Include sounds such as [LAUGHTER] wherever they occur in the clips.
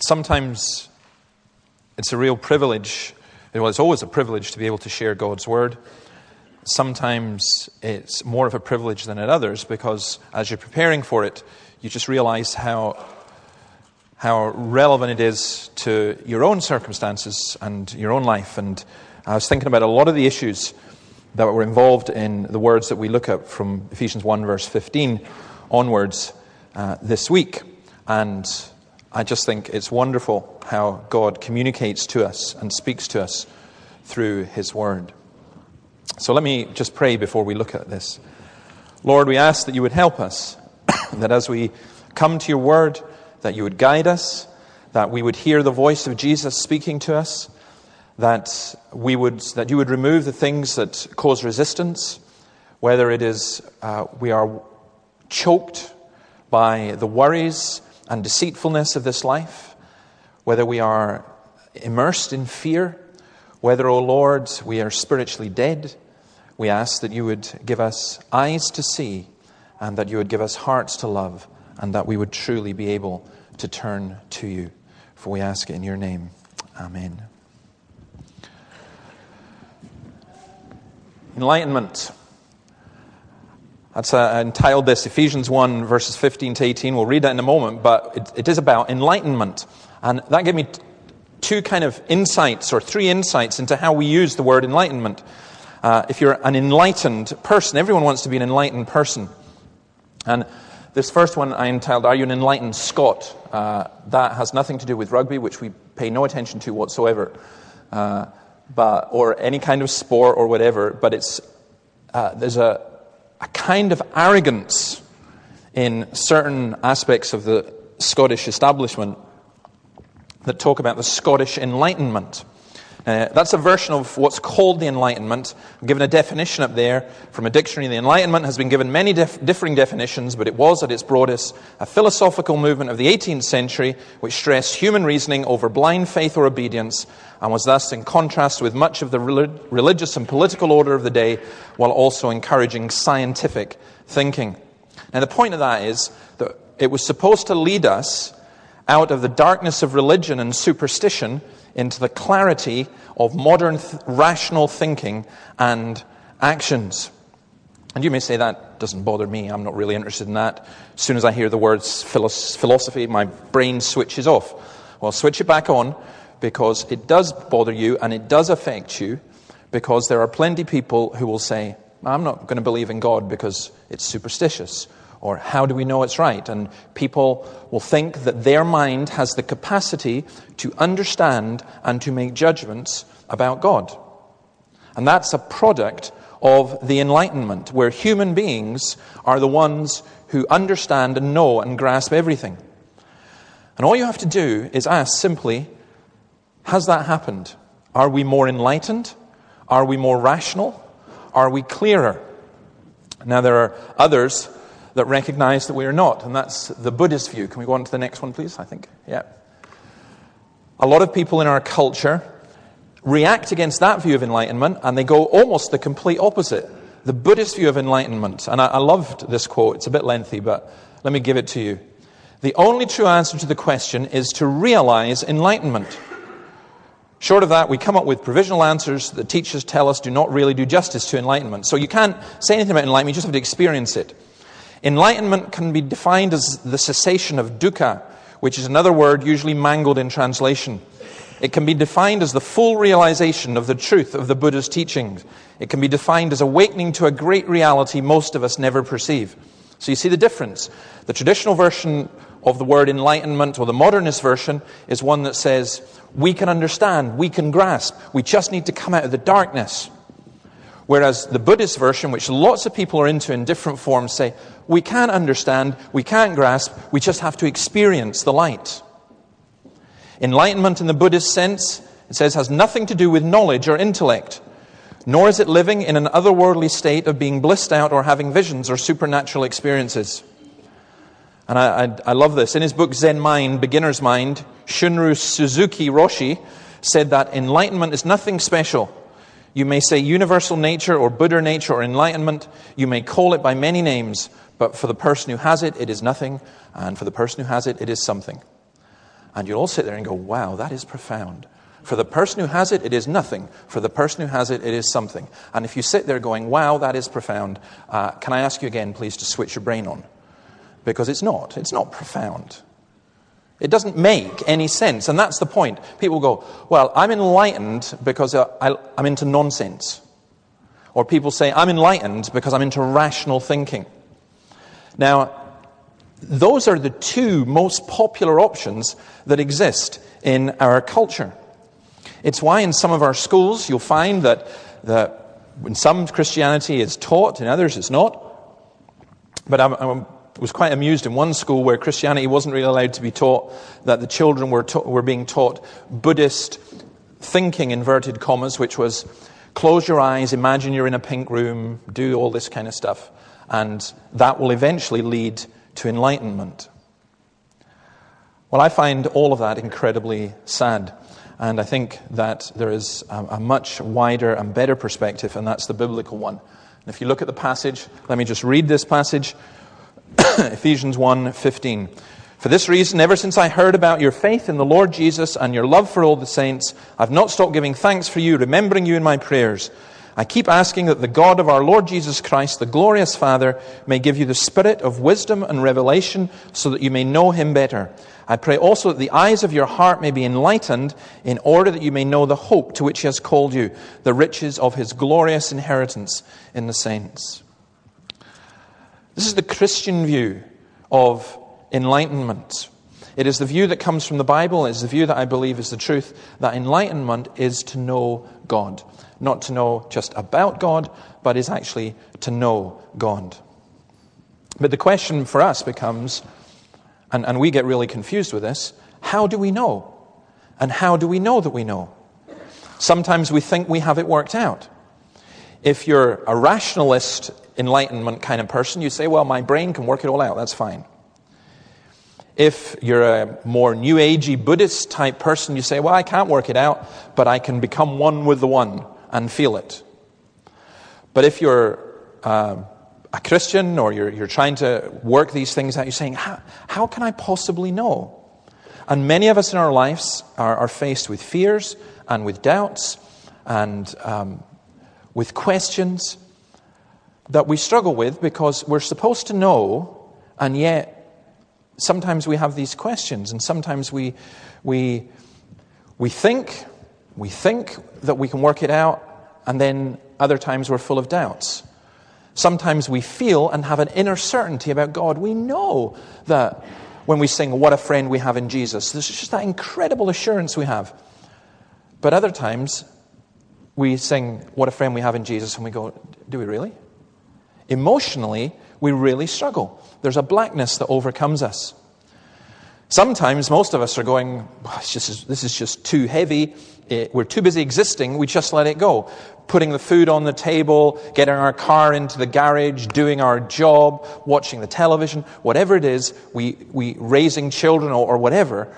sometimes it's a real privilege. Well, it's always a privilege to be able to share God's word. Sometimes it's more of a privilege than at others because as you're preparing for it, you just realize how, how relevant it is to your own circumstances and your own life. And I was thinking about a lot of the issues that were involved in the words that we look at from Ephesians 1, verse 15 onwards uh, this week. And I just think it's wonderful how God communicates to us and speaks to us through His Word. So let me just pray before we look at this. Lord, we ask that you would help us, [COUGHS] that as we come to your Word, that you would guide us, that we would hear the voice of Jesus speaking to us, that, we would, that you would remove the things that cause resistance, whether it is uh, we are choked by the worries and deceitfulness of this life, whether we are immersed in fear, whether, O oh Lord, we are spiritually dead, we ask that you would give us eyes to see and that you would give us hearts to love and that we would truly be able to turn to you. For we ask it in your name. Amen. Enlightenment. That's uh, entitled this Ephesians 1, verses 15 to 18. We'll read that in a moment, but it, it is about enlightenment. And that gave me t- two kind of insights, or three insights, into how we use the word enlightenment. Uh, if you're an enlightened person, everyone wants to be an enlightened person. And this first one I entitled, Are You an Enlightened Scot? Uh, that has nothing to do with rugby, which we pay no attention to whatsoever, uh, but, or any kind of sport or whatever, but it's, uh, there's a, a kind of arrogance in certain aspects of the Scottish establishment that talk about the Scottish Enlightenment. Uh, that's a version of what's called the Enlightenment. I'm given a definition up there from a dictionary. The Enlightenment has been given many dif- differing definitions, but it was at its broadest a philosophical movement of the 18th century which stressed human reasoning over blind faith or obedience and was thus in contrast with much of the religious and political order of the day while also encouraging scientific thinking. Now, the point of that is that it was supposed to lead us out of the darkness of religion and superstition into the clarity of modern th- rational thinking and actions. And you may say that doesn't bother me. I'm not really interested in that. As soon as I hear the words philosophy, my brain switches off. Well, switch it back on because it does bother you and it does affect you because there are plenty of people who will say, I'm not going to believe in God because it's superstitious or how do we know it's right? And people will think that their mind has the capacity to understand and to make judgments about God. And that's a product of the Enlightenment, where human beings are the ones who understand and know and grasp everything. And all you have to do is ask simply, has that happened? Are we more enlightened? Are we more rational? Are we clearer? Now, there are others that recognize that we are not, and that's the Buddhist view. Can we go on to the next one, please? I think. Yeah. A lot of people in our culture react against that view of enlightenment and they go almost the complete opposite. The Buddhist view of enlightenment. And I, I loved this quote. It's a bit lengthy, but let me give it to you. The only true answer to the question is to realize enlightenment. Short of that, we come up with provisional answers that teachers tell us do not really do justice to enlightenment. So you can't say anything about enlightenment, you just have to experience it. Enlightenment can be defined as the cessation of dukkha, which is another word usually mangled in translation. It can be defined as the full realization of the truth of the Buddha's teachings. It can be defined as awakening to a great reality most of us never perceive. So you see the difference. The traditional version of the word enlightenment, or the modernist version, is one that says, we can understand, we can grasp, we just need to come out of the darkness. Whereas the Buddhist version, which lots of people are into in different forms, say, we can't understand, we can't grasp, we just have to experience the light. Enlightenment in the Buddhist sense, it says, has nothing to do with knowledge or intellect, nor is it living in an otherworldly state of being blissed out or having visions or supernatural experiences. And I, I, I love this. In his book Zen Mind, Beginner's Mind, Shunryu Suzuki Roshi said that enlightenment is nothing special. You may say universal nature or Buddha nature or enlightenment. You may call it by many names, but for the person who has it, it is nothing, and for the person who has it, it is something. And you'll all sit there and go, wow, that is profound. For the person who has it, it is nothing. For the person who has it, it is something. And if you sit there going, wow, that is profound, uh, can I ask you again, please, to switch your brain on? Because it's not. It's not profound. It doesn't make any sense. And that's the point. People go, well, I'm enlightened because uh, I, I'm into nonsense. Or people say, I'm enlightened because I'm into rational thinking. Now, those are the two most popular options that exist in our culture. It's why in some of our schools you'll find that, that in some Christianity is taught, in others it's not. But I was quite amused in one school where Christianity wasn't really allowed to be taught, that the children were, ta- were being taught Buddhist thinking, inverted commas, which was close your eyes, imagine you're in a pink room, do all this kind of stuff. And that will eventually lead to enlightenment. Well, I find all of that incredibly sad. And I think that there is a, much wider and better perspective, and that's the biblical one. And if you look at the passage, let me just read this passage [COUGHS] Ephesians 1 15. For this reason, ever since I heard about your faith in the Lord Jesus and your love for all the saints, I've not stopped giving thanks for you, remembering you in my prayers. I keep asking that the God of our Lord Jesus Christ, the glorious Father, may give you the spirit of wisdom and revelation so that you may know him better. I pray also that the eyes of your heart may be enlightened in order that you may know the hope to which he has called you, the riches of his glorious inheritance in the saints. This is the Christian view of enlightenment. It is the view that comes from the Bible. It is the view that I believe is the truth that enlightenment is to know God not to know just about God, but is actually to know God. But the question for us becomes, and, and we get really confused with this how do we know? And how do we know that we know? Sometimes we think we have it worked out. If you're a rationalist, enlightenment kind of person, you say, well, my brain can work it all out, that's fine. If you're a more New Agey Buddhist type person, you say, well, I can't work it out, but I can become one with the one and feel it. But if you're uh, a Christian or you're, you're trying to work these things out, you're saying, how, how can I possibly know? And many of us in our lives are, are faced with fears and with doubts and um, with questions that we struggle with because we're supposed to know, and yet sometimes we have these questions, and sometimes we, we, we think we think that we can work it out, and then other times we're full of doubts. Sometimes we feel and have an inner certainty about God. We know that when we sing, What a Friend We Have in Jesus, there's just that incredible assurance we have. But other times, we sing, What a Friend We Have in Jesus, and we go, Do we really? Emotionally, we really struggle. There's a blackness that overcomes us. Sometimes most of us are going, just, this is just too heavy. It, we're too busy existing. We just let it go. Putting the food on the table, getting our car into the garage, doing our job, watching the television, whatever it is, we, we raising children or, or whatever,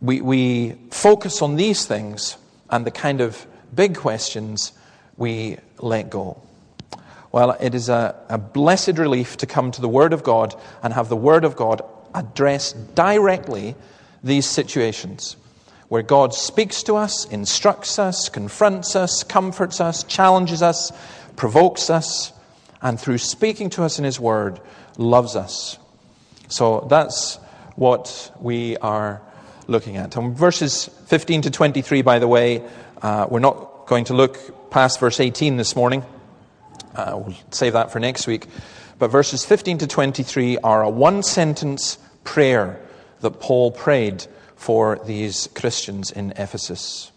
we, we focus on these things and the kind of big questions we let go. Well, it is a, a blessed relief to come to the Word of God and have the Word of God address directly these situations where God speaks to us, instructs us, confronts us, comforts us, challenges us, provokes us, and through speaking to us in His Word, loves us. So that's what we are looking at. And verses 15 to 23, by the way, uh, we're not going to look past verse 18 this morning. Uh, we'll save that for next week. But verses 15 to 23 are a one sentence prayer that Paul prayed for these Christians in Ephesus.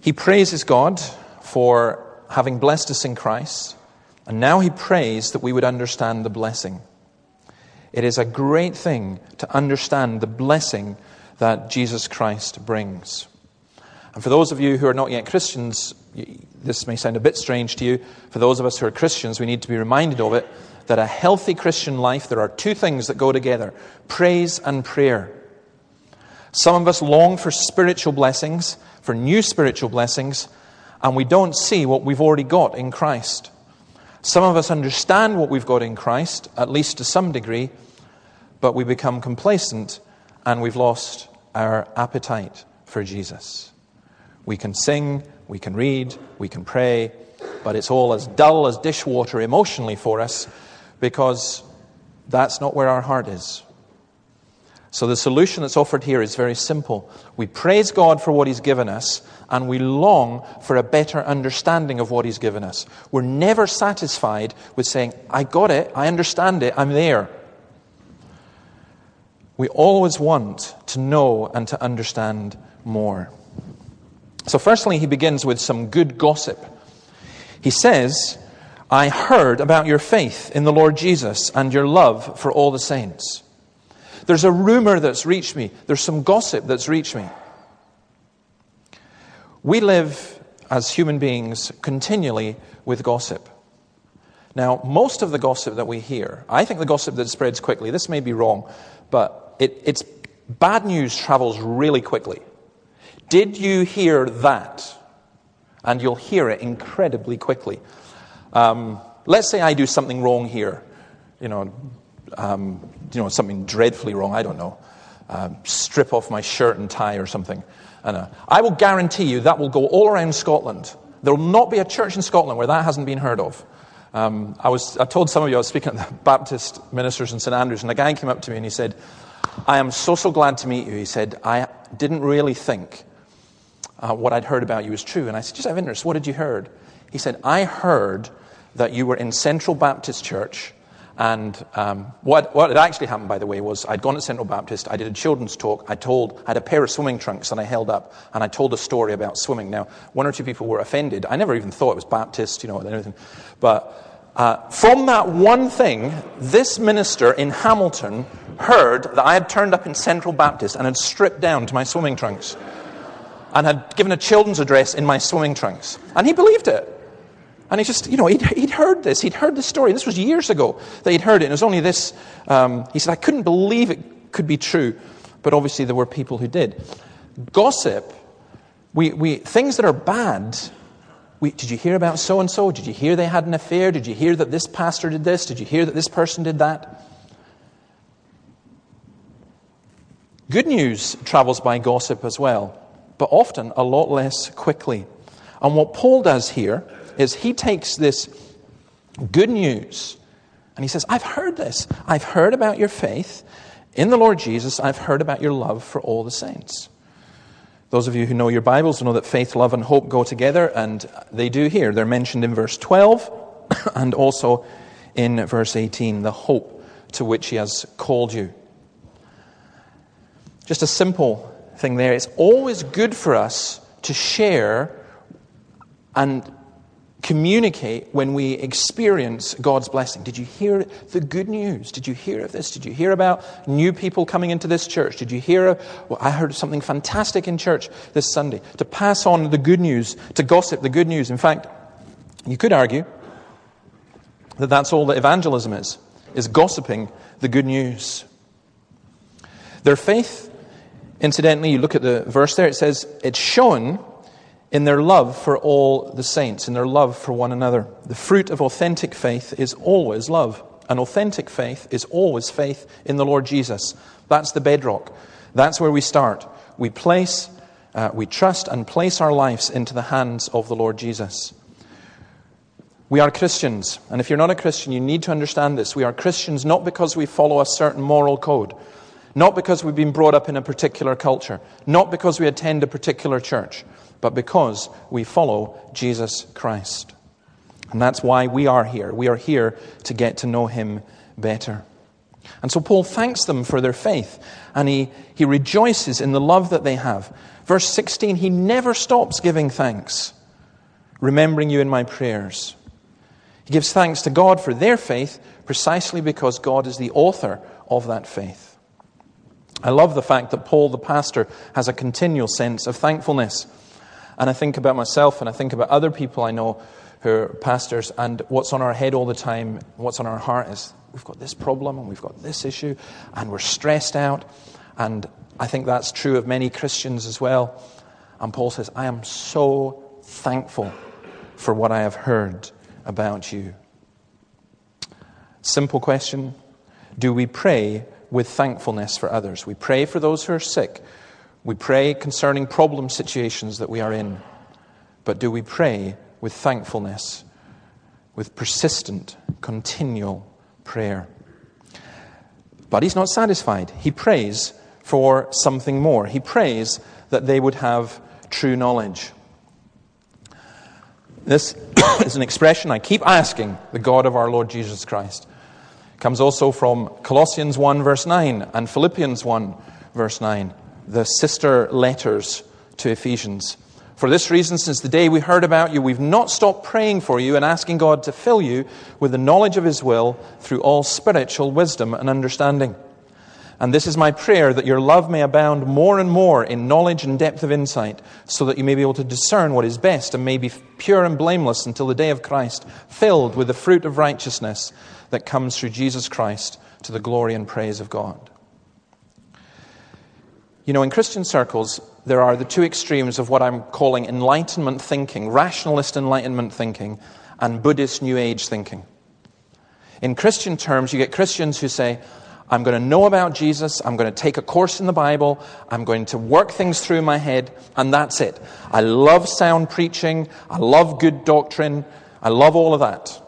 He praises God for having blessed us in Christ, and now he prays that we would understand the blessing. It is a great thing to understand the blessing that Jesus Christ brings. And for those of you who are not yet Christians, this may sound a bit strange to you. For those of us who are Christians, we need to be reminded of it that a healthy Christian life, there are two things that go together praise and prayer. Some of us long for spiritual blessings, for new spiritual blessings, and we don't see what we've already got in Christ. Some of us understand what we've got in Christ, at least to some degree, but we become complacent and we've lost our appetite for Jesus. We can sing, we can read, we can pray, but it's all as dull as dishwater emotionally for us because that's not where our heart is. So the solution that's offered here is very simple. We praise God for what He's given us, and we long for a better understanding of what He's given us. We're never satisfied with saying, I got it, I understand it, I'm there. We always want to know and to understand more. So, firstly, he begins with some good gossip. He says, I heard about your faith in the Lord Jesus and your love for all the saints. There's a rumor that's reached me. There's some gossip that's reached me. We live as human beings continually with gossip. Now, most of the gossip that we hear, I think the gossip that spreads quickly, this may be wrong, but it, it's bad news travels really quickly. Did you hear that? And you'll hear it incredibly quickly. Um, let's say I do something wrong here. You know, um, you know, something dreadfully wrong, I don't know, uh, strip off my shirt and tie or something. And, uh, I will guarantee you that will go all around Scotland. There will not be a church in Scotland where that hasn't been heard of. Um, I, was, I told some of you I was speaking at the [LAUGHS] Baptist ministers in St Andrews, and a guy came up to me and he said, I am so, so glad to meet you. He said, I didn't really think uh, what I'd heard about you was true. And I said, just out of interest, what did you heard? He said, I heard that you were in Central Baptist Church and um, what, what had actually happened, by the way, was I'd gone to Central Baptist, I did a children's talk, I told, I had a pair of swimming trunks and I held up, and I told a story about swimming. Now, one or two people were offended. I never even thought it was Baptist, you know, anything. But uh, from that one thing, this minister in Hamilton heard that I had turned up in Central Baptist and had stripped down to my swimming trunks and had given a children's address in my swimming trunks. And he believed it. And he just, you know, he'd, he'd heard this. He'd heard this story. This was years ago that he'd heard it. And it was only this. Um, he said, I couldn't believe it could be true. But obviously, there were people who did. Gossip, we, we, things that are bad. We, did you hear about so and so? Did you hear they had an affair? Did you hear that this pastor did this? Did you hear that this person did that? Good news travels by gossip as well, but often a lot less quickly. And what Paul does here is he takes this good news and he says, I've heard this. I've heard about your faith in the Lord Jesus. I've heard about your love for all the saints. Those of you who know your Bibles know that faith, love, and hope go together, and they do here. They're mentioned in verse 12 [COUGHS] and also in verse 18, the hope to which he has called you. Just a simple thing there. It's always good for us to share and communicate when we experience God's blessing. Did you hear the good news? Did you hear of this? Did you hear about new people coming into this church? Did you hear? Well, I heard something fantastic in church this Sunday. To pass on the good news, to gossip the good news. In fact, you could argue that that's all that evangelism is, is gossiping the good news. Their faith, incidentally, you look at the verse there, it says, it's shown in their love for all the saints, in their love for one another. The fruit of authentic faith is always love. An authentic faith is always faith in the Lord Jesus. That's the bedrock. That's where we start. We place, uh, we trust and place our lives into the hands of the Lord Jesus. We are Christians, and if you're not a Christian, you need to understand this. We are Christians not because we follow a certain moral code, not because we've been brought up in a particular culture, not because we attend a particular church but because we follow Jesus Christ. And that's why we are here. We are here to get to know him better. And so Paul thanks them for their faith, and he, he rejoices in the love that they have. Verse 16, he never stops giving thanks, remembering you in my prayers. He gives thanks to God for their faith precisely because God is the author of that faith. I love the fact that Paul, the pastor, has a continual sense of thankfulness. And I think about myself and I think about other people I know who are pastors, and what's on our head all the time, what's on our heart is we've got this problem and we've got this issue, and we're stressed out. And I think that's true of many Christians as well. And Paul says, I am so thankful for what I have heard about you. Simple question Do we pray with thankfulness for others. We pray for those who are sick. We pray concerning problem situations that we are in. But do we pray with thankfulness, with persistent, continual prayer? But he's not satisfied. He prays for something more. He prays that they would have true knowledge. This [COUGHS] is an expression I keep asking the God of our Lord Jesus Christ. Comes also from Colossians 1, verse 9, and Philippians 1, verse 9, the sister letters to Ephesians. For this reason, since the day we heard about you, we've not stopped praying for you and asking God to fill you with the knowledge of His will through all spiritual wisdom and understanding and this is my prayer that your love may abound more and more in knowledge and depth of insight, so that you may be able to discern what is best and may be pure and blameless until the day of Christ, filled with the fruit of righteousness that comes through Jesus Christ to the glory and praise of God. You know, in Christian circles, there are the two extremes of what I'm calling enlightenment thinking, rationalist enlightenment thinking, and Buddhist New Age thinking. In Christian terms, you get Christians who say, I'm going to know about Jesus. I'm going to take a course in the Bible. I'm going to work things through my head, and that's it. I love sound preaching. I love good doctrine. I love all of that.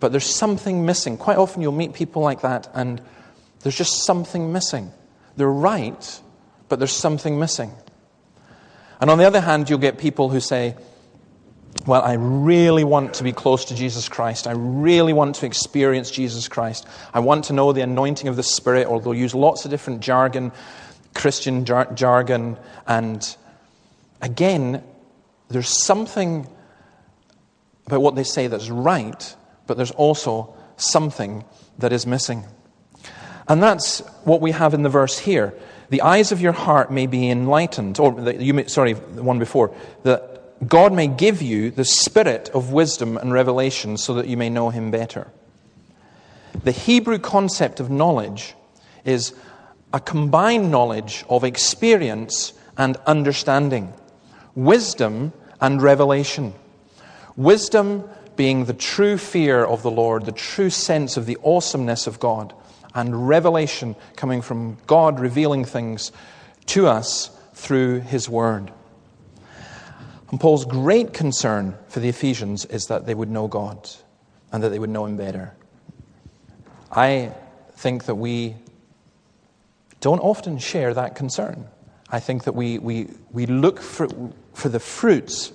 But there's something missing. Quite often you'll meet people like that, and there's just something missing. They're right, but there's something missing. And on the other hand, you'll get people who say, well, I really want to be close to Jesus Christ. I really want to experience Jesus Christ. I want to know the anointing of the Spirit, or they'll use lots of different jargon, Christian jar- jargon. And again, there's something about what they say that's right, but there's also something that is missing. And that's what we have in the verse here. The eyes of your heart may be enlightened, or the, you may, sorry, the one before, that God may give you the spirit of wisdom and revelation so that you may know him better. The Hebrew concept of knowledge is a combined knowledge of experience and understanding, wisdom and revelation. Wisdom being the true fear of the Lord, the true sense of the awesomeness of God, and revelation coming from God revealing things to us through His Word. And Paul's great concern for the Ephesians is that they would know God and that they would know Him better. I think that we don't often share that concern. I think that we, we, we look for, for the fruits,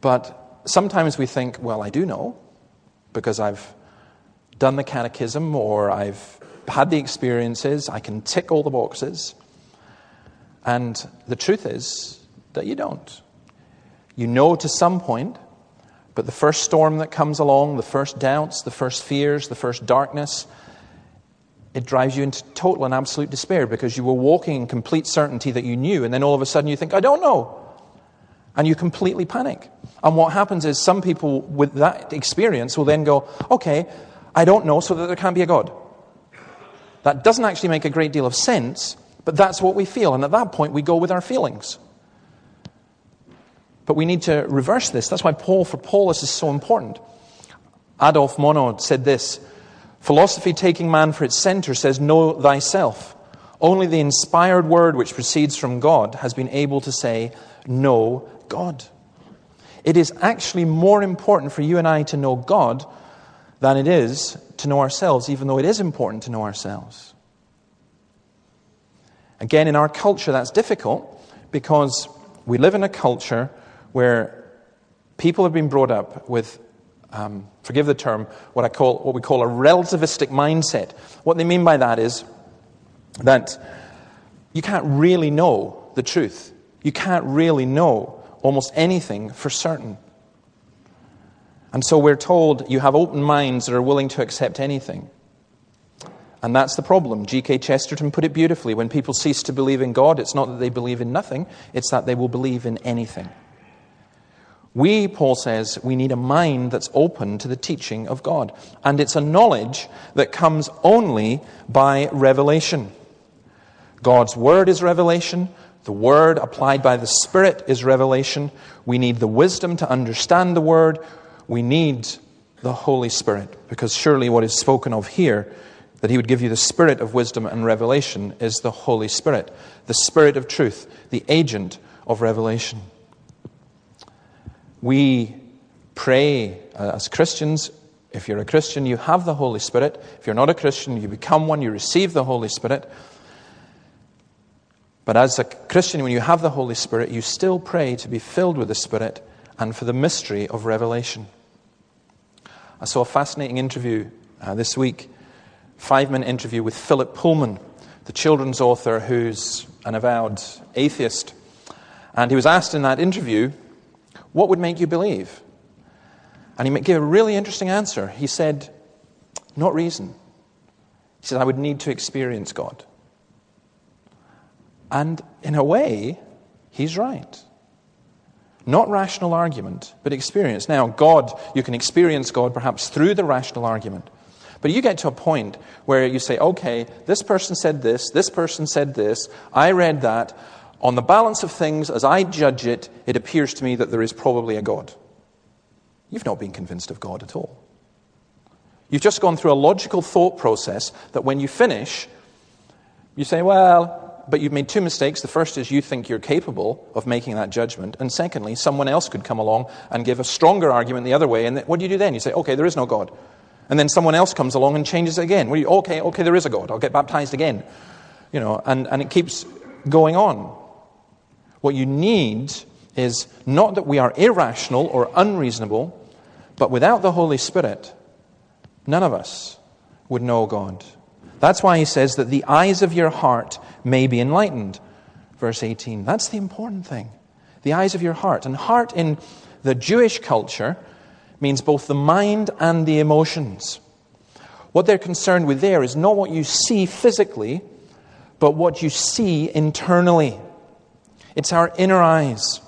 but sometimes we think, well, I do know because I've done the catechism or I've had the experiences, I can tick all the boxes. And the truth is that you don't. You know to some point, but the first storm that comes along, the first doubts, the first fears, the first darkness, it drives you into total and absolute despair because you were walking in complete certainty that you knew, and then all of a sudden you think, I don't know. And you completely panic. And what happens is some people with that experience will then go, okay, I don't know, so that there can't be a God. That doesn't actually make a great deal of sense, but that's what we feel. And at that point, we go with our feelings. But we need to reverse this. That's why Paul, for Paul, this is so important. Adolf Monod said this Philosophy taking man for its center says, Know thyself. Only the inspired word which proceeds from God has been able to say, Know God. It is actually more important for you and I to know God than it is to know ourselves, even though it is important to know ourselves. Again, in our culture, that's difficult because we live in a culture where people have been brought up with, um, forgive the term, what, I call, what we call a relativistic mindset. What they mean by that is that you can't really know the truth. You can't really know almost anything for certain. And so we're told you have open minds that are willing to accept anything. And that's the problem. G.K. Chesterton put it beautifully. When people cease to believe in God, it's not that they believe in nothing, it's that they will believe in anything. We, Paul says, we need a mind that's open to the teaching of God. And it's a knowledge that comes only by revelation. God's Word is revelation. The Word applied by the Spirit is revelation. We need the wisdom to understand the Word. We need the Holy Spirit, because surely what is spoken of here that he would give you the spirit of wisdom and revelation is the Holy Spirit, the spirit of truth, the agent of revelation. We pray uh, as Christians. If you're a Christian, you have the Holy Spirit. If you're not a Christian, you become one, you receive the Holy Spirit. But as a Christian, when you have the Holy Spirit, you still pray to be filled with the Spirit and for the mystery of revelation. I saw a fascinating interview uh, this week, five minute interview with Philip Pullman, the children's author who's an avowed atheist. And he was asked in that interview, What would make you believe? And he gave a really interesting answer. He said, Not reason. He said, I would need to experience God. And in a way, he's right. Not rational argument, but experience. Now, God, you can experience God perhaps through the rational argument. But you get to a point where you say, okay, this person said this, this person said this, I read that. On the balance of things, as I judge it, it appears to me that there is probably a God. You've not been convinced of God at all. You've just gone through a logical thought process that when you finish, you say, well, but you've made two mistakes. The first is you think you're capable of making that judgment. And secondly, someone else could come along and give a stronger argument the other way. And what do you do then? You say, okay, there is no God. And then someone else comes along and changes it again. Well, you, okay, okay, there is a God. I'll get baptized again. You know, and, and it keeps going on. What you need is not that we are irrational or unreasonable, but without the Holy Spirit, none of us would know God. That's why he says that the eyes of your heart may be enlightened. Verse 18. That's the important thing. The eyes of your heart. And heart in the Jewish culture means both the mind and the emotions. What they're concerned with there is not what you see physically, but what you see internally. It's our inner eyes.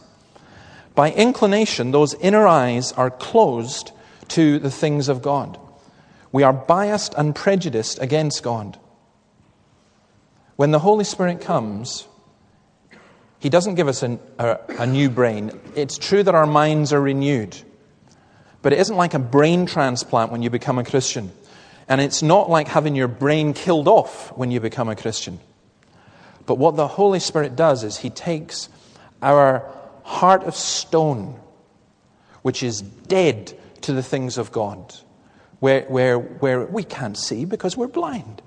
By inclination, those inner eyes are closed to the things of God. We are biased and prejudiced against God. When the Holy Spirit comes, He doesn't give us a, a, a, new brain. It's true that our minds are renewed, but it isn't like a brain transplant when you become a Christian. And it's not like having your brain killed off when you become a Christian. But what the Holy Spirit does is He takes our heart of stone, which is dead to the things of God, where, where, where we can't see because we're blind.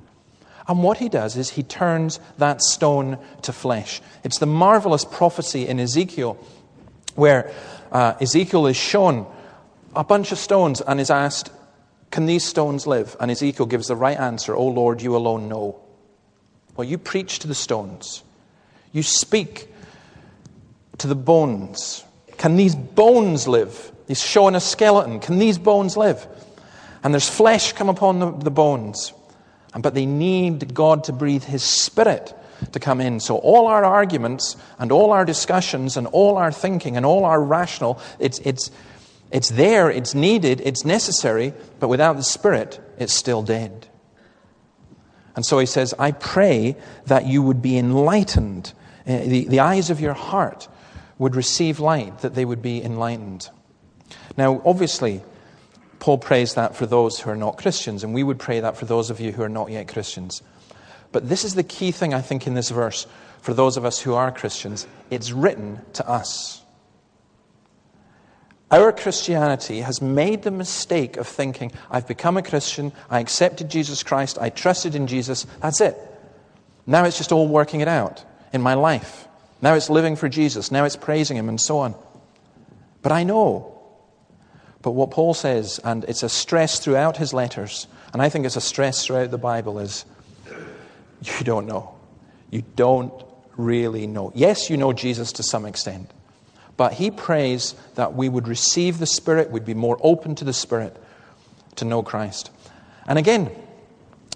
And what he does is he turns that stone to flesh. It's the marvelous prophecy in Ezekiel where uh, Ezekiel is shown a bunch of stones and is asked, Can these stones live? And Ezekiel gives the right answer, O Lord, you alone know. Well, you preach to the stones, you speak to the bones. Can these bones live? He's showing a skeleton. Can these bones live? And there's flesh come upon the, the bones. But they need God to breathe His Spirit to come in. So all our arguments and all our discussions and all our thinking and all our rational, it's, it's, it's there, it's needed, it's necessary, but without the Spirit, it's still dead. And so he says, I pray that you would be enlightened. Uh, the, the eyes of your heart would receive light, that they would be enlightened. Now, obviously, Paul prays that for those who are not Christians, and we would pray that for those of you who are not yet Christians. But this is the key thing, I think, in this verse for those of us who are Christians. It's written to us. Our Christianity has made the mistake of thinking, I've become a Christian, I accepted Jesus Christ, I trusted in Jesus, that's it. Now it's just all working it out in my life. Now it's living for Jesus, now it's praising Him, and so on. But I know but what Paul says, and it's a stress throughout his letters, and I think it's a stress throughout the Bible, is you don't know. You don't really know. Yes, you know Jesus to some extent, but he prays that we would receive the Spirit, we'd be more open to the Spirit to know Christ. And again,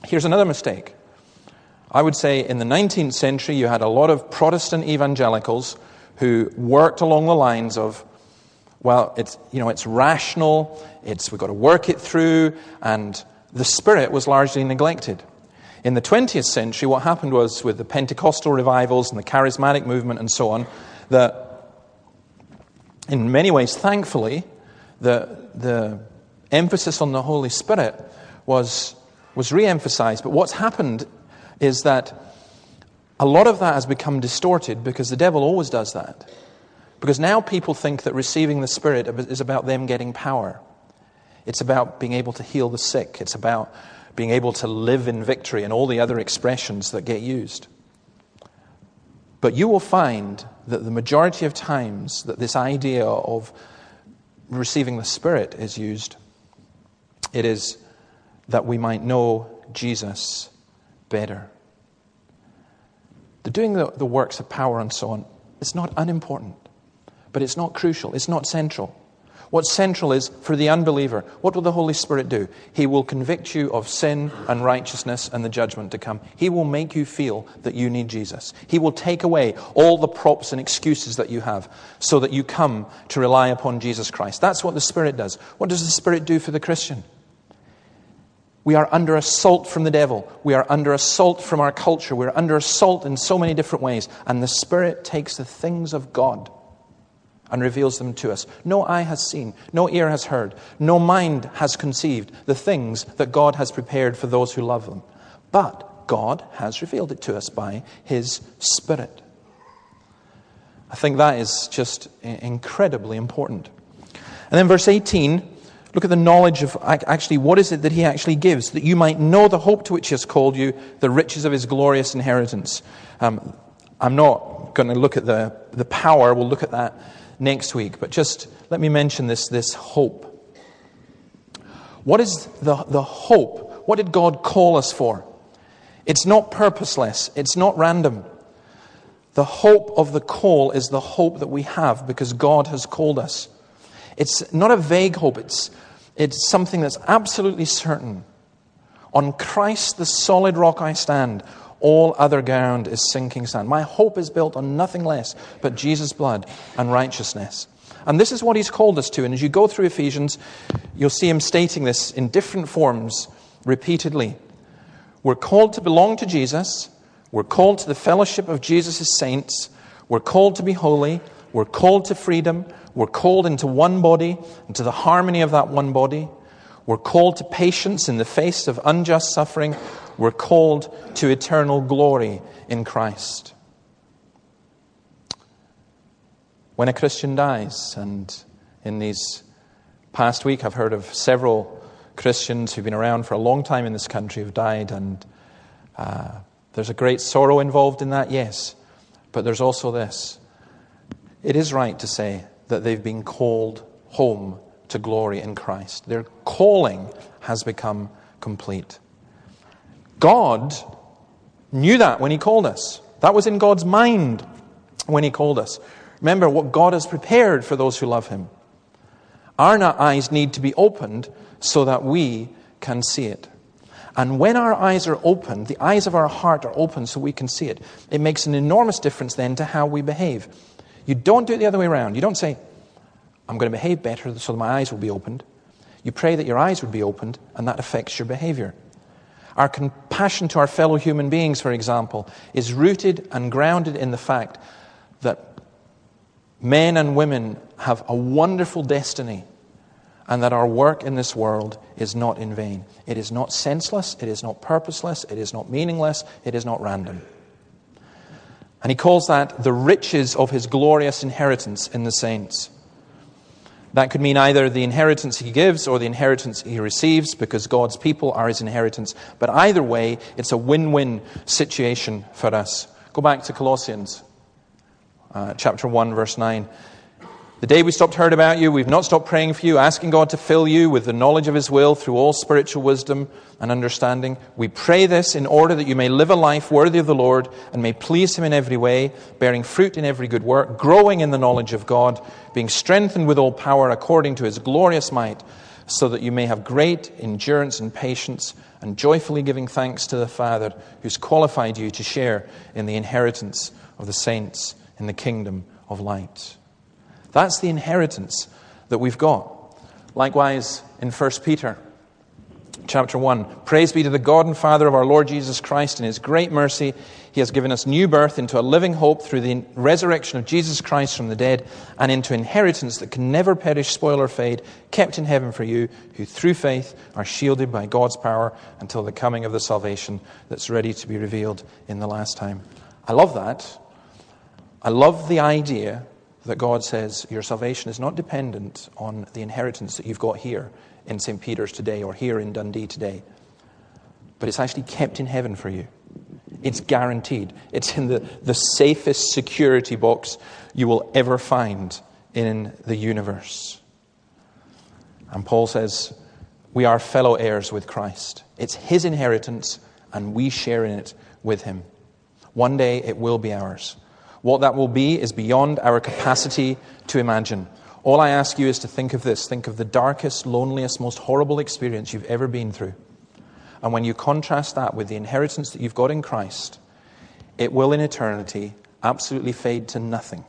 here's another mistake. I would say in the 19th century, you had a lot of Protestant evangelicals who worked along the lines of well, it's, you know, it's rational, it's, we've got to work it through, and the Spirit was largely neglected. In the 20th century, what happened was with the Pentecostal revivals and the charismatic movement and so on, that in many ways, thankfully, the, the emphasis on the Holy Spirit was, was re emphasized. But what's happened is that a lot of that has become distorted because the devil always does that. Because now people think that receiving the Spirit is about them getting power. It's about being able to heal the sick. It's about being able to live in victory and all the other expressions that get used. But you will find that the majority of times that this idea of receiving the Spirit is used, it is that we might know Jesus better. The doing the, the works of power and so on is not unimportant, but it's not crucial, it's not central. What's central is for the unbeliever, what will the Holy Spirit do? He will convict you of sin and righteousness and the judgment to come. He will make you feel that you need Jesus. He will take away all the props and excuses that you have so that you come to rely upon Jesus Christ. That's what the Spirit does. What does the Spirit do for the Christian? We are under assault from the devil. We are under assault from our culture. We're under assault in so many different ways. And the Spirit takes the things of God and reveals them to us. No eye has seen, no ear has heard, no mind has conceived the things that God has prepared for those who love Him. But God has revealed it to us by His Spirit. I think that is just incredibly important. And then verse 18, look at the knowledge of actually what is it that He actually gives, that you might know the hope to which He has called you, the riches of His glorious inheritance. Um, I'm not going to look at the, the power, we'll look at that next week, but just let me mention this, this hope. What is the, the hope? What did God call us for? It's not purposeless, it's not random. The hope of the call is the hope that we have because God has called us. It's not a vague hope, it's, it's something that's absolutely certain. On Christ, the solid rock I stand. All other ground is sinking sand. My hope is built on nothing less but Jesus' blood and righteousness. And this is what he's called us to. And as you go through Ephesians, you'll see him stating this in different forms repeatedly. We're called to belong to Jesus. We're called to the fellowship of Jesus' saints. We're called to be holy. We're called to freedom. We're called into one body, into the harmony of that one body. We're called to patience in the face of unjust suffering. We're called to eternal glory in Christ. When a Christian dies, and in these past week I've heard of several Christians who've been around for a long time in this country who've died, and uh, there's a great sorrow involved in that, yes. But there's also this it is right to say that they've been called home to glory in Christ. Their calling has become complete. God knew that when He called us. That was in God's mind when He called us. Remember what God has prepared for those who love Him. Our eyes need to be opened so that we can see it. And when our eyes are opened, the eyes of our heart are open so we can see it, it makes an enormous difference then to how we behave. You don't do it the other way around. You don't say, I'm going to behave better so that my eyes will be opened. You pray that your eyes would be opened, and that affects your behavior. Our compassion to our fellow human beings, for example, is rooted and grounded in the fact that men and women have a wonderful destiny and that our work in this world is not in vain. It is not senseless, it is not purposeless, it is not meaningless, it is not random. And he calls that the riches of his glorious inheritance in the saints. That could mean either the inheritance he gives or the inheritance he receives because God's people are his inheritance. But either way, it's a win win situation for us. Go back to Colossians uh, chapter 1, verse 9. The day we stopped hearing about you, we've not stopped praying for you, asking God to fill you with the knowledge of His will through all spiritual wisdom and understanding. We pray this in order that you may live a life worthy of the Lord and may please Him in every way, bearing fruit in every good work, growing in the knowledge of God, being strengthened with all power according to His glorious might, so that you may have great endurance and patience, and joyfully giving thanks to the Father who's qualified you to share in the inheritance of the saints in the kingdom of light. That's the inheritance that we've got. Likewise, in 1 Peter chapter 1. Praise be to the God and Father of our Lord Jesus Christ. In his great mercy, he has given us new birth into a living hope through the resurrection of Jesus Christ from the dead and into inheritance that can never perish, spoil, or fade, kept in heaven for you, who through faith are shielded by God's power until the coming of the salvation that's ready to be revealed in the last time. I love that. I love the idea that God says your salvation is not dependent on the inheritance that you've got here in St. Peter's today or here in Dundee today, but it's actually kept in heaven for you. It's guaranteed. It's in the, the safest security box you will ever find in the universe. And Paul says, We are fellow heirs with Christ. It's his inheritance, and we share in it with him. One day it will be ours. What that will be is beyond our capacity to imagine. All I ask you is to think of this think of the darkest, loneliest, most horrible experience you've ever been through. And when you contrast that with the inheritance that you've got in Christ, it will in eternity absolutely fade to nothing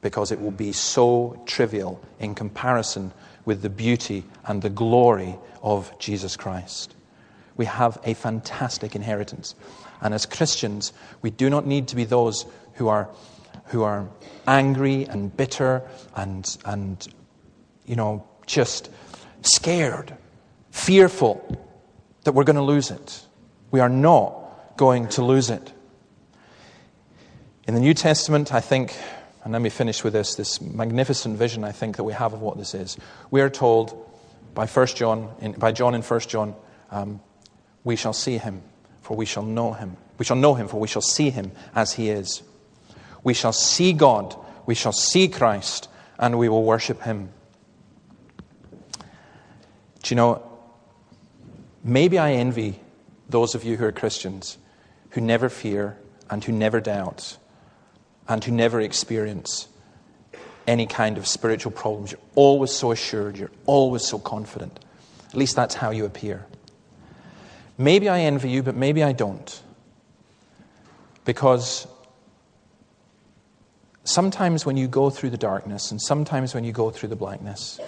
because it will be so trivial in comparison with the beauty and the glory of Jesus Christ. We have a fantastic inheritance. And as Christians, we do not need to be those who are, who are angry and bitter and, and, you know, just scared, fearful that we're going to lose it. We are not going to lose it. In the New Testament, I think, and let me finish with this, this magnificent vision I think that we have of what this is. We are told by, First John, in, by John in 1 John, um, we shall see him, for we shall know him. We shall know him, for we shall see him as he is. We shall see God, we shall see Christ, and we will worship him. Do you know, maybe I envy those of you who are Christians who never fear and who never doubt and who never experience any kind of spiritual problems. You're always so assured, you're always so confident. At least that's how you appear. Maybe I envy you, but maybe I don't. Because sometimes when you go through the darkness and sometimes when you go through the blackness,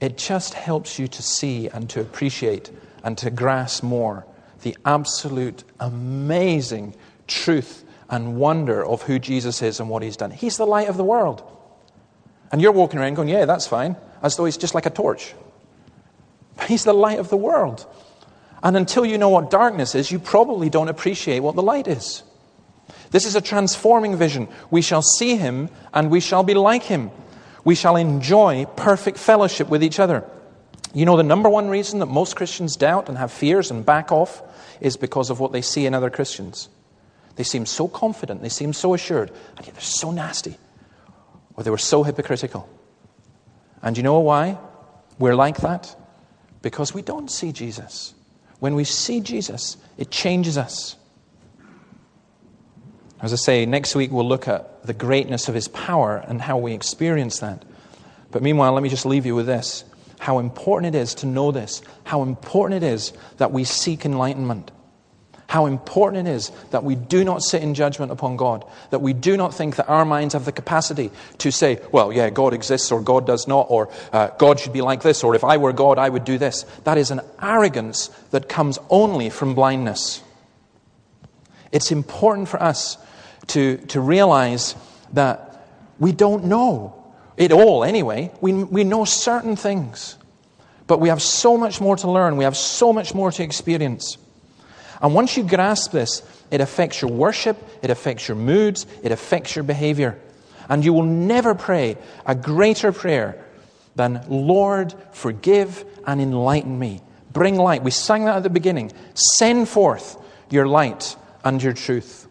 it just helps you to see and to appreciate and to grasp more the absolute amazing truth and wonder of who Jesus is and what he's done. He's the light of the world. And you're walking around going, Yeah, that's fine, as though he's just like a torch. He's the light of the world. And until you know what darkness is, you probably don't appreciate what the light is. This is a transforming vision. We shall see him and we shall be like him. We shall enjoy perfect fellowship with each other. You know, the number one reason that most Christians doubt and have fears and back off is because of what they see in other Christians. They seem so confident, they seem so assured, and yet they're so nasty, or they were so hypocritical. And you know why we're like that? Because we don't see Jesus. When we see Jesus, it changes us. As I say, next week we'll look at the greatness of his power and how we experience that. But meanwhile, let me just leave you with this how important it is to know this, how important it is that we seek enlightenment. How important it is that we do not sit in judgment upon God, that we do not think that our minds have the capacity to say, well, yeah, God exists or God does not, or uh, God should be like this, or if I were God, I would do this. That is an arrogance that comes only from blindness. It's important for us to, to realize that we don't know it all anyway. We, we know certain things, but we have so much more to learn, we have so much more to experience. And once you grasp this, it affects your worship, it affects your moods, it affects your behavior. And you will never pray a greater prayer than, Lord, forgive and enlighten me. Bring light. We sang that at the beginning. Send forth your light and your truth.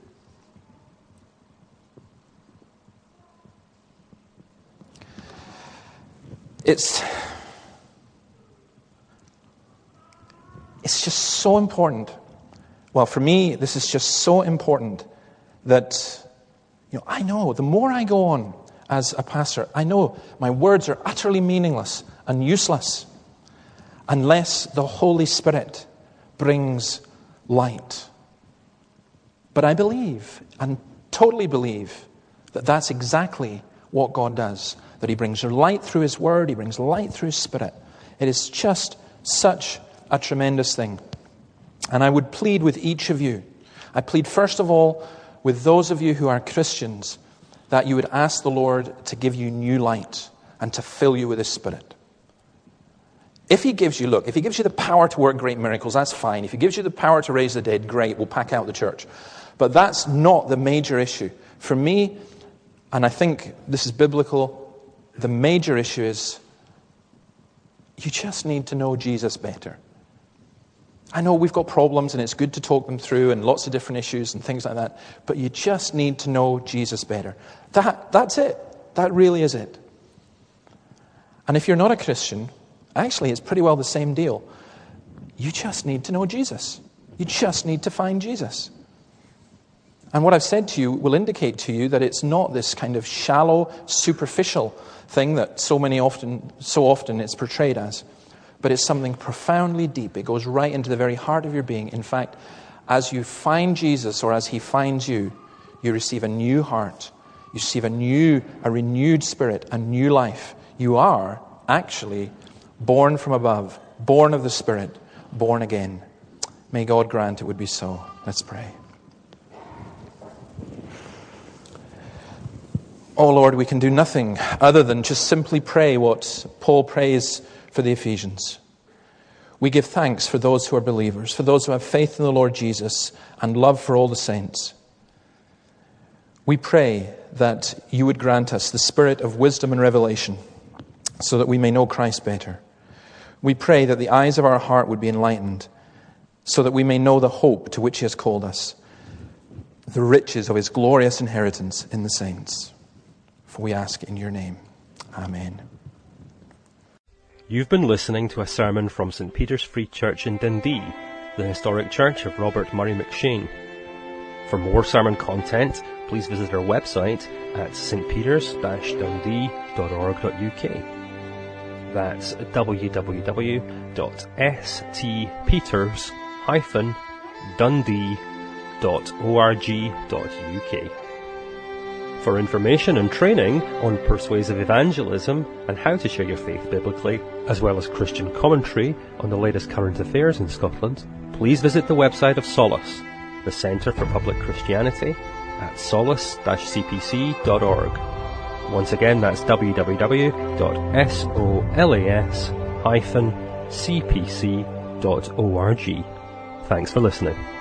It's, it's just so important well, for me, this is just so important that, you know, I know the more I go on as a pastor, I know my words are utterly meaningless and useless unless the Holy Spirit brings light. But I believe, and totally believe, that that's exactly what God does. That He brings light through His Word, He brings light through His Spirit. It is just Such a tremendous thing. And I would plead with each of you. I plead, first of all, with those of you who are Christians, that you would ask the Lord to give you new light and to fill you with His Spirit. If He gives you, look, if He gives you the power to work great miracles, that's fine. If He gives you the power to raise the dead, great, we'll pack out the church. But that's not the major issue. For me, and I think this is biblical, the major issue is you just need to know Jesus better. I know we've got problems and it's good to talk them through and lots of different issues and things like that, but you just need to know Jesus better. That, that's it. That really is it. And if you're not a Christian, actually, it's pretty well the same deal. You just need to know Jesus. You just need to find Jesus. And what I've said to you will indicate to you that it's not this kind of shallow, superficial thing that so many often, so often it's portrayed as but it's something profoundly deep. It goes right into the very heart of your being. In fact, as you find Jesus or as he finds you, you receive a new heart. You receive a new, a renewed spirit, a new life. You are actually born from above, born of the Spirit, born again. May God grant it would be so. Let's pray. Oh Lord, we can do nothing other than just simply pray what Paul prays for the Ephesians. We give thanks for those who are believers, for those who have faith in the Lord Jesus and love for all the saints. We pray that you would grant us the spirit of wisdom and revelation so that we may know Christ better. We pray that the eyes of our heart would be enlightened so that we may know the hope to which he has called us, the riches of his glorious inheritance in the saints. For we ask in your name. Amen. You've been listening to a sermon from St Peter's Free Church in Dundee, the historic church of Robert Murray M'Cheyne. For more sermon content, please visit our website at stpeters-dundee.org.uk. That's www.stpeters-dundee.org.uk. For information and training on persuasive evangelism and how to share your faith biblically, as well as Christian commentary on the latest current affairs in Scotland, please visit the website of Solas, the Centre for Public Christianity, at solas-cpc.org. Once again, that's www.solas-cpc.org. Thanks for listening.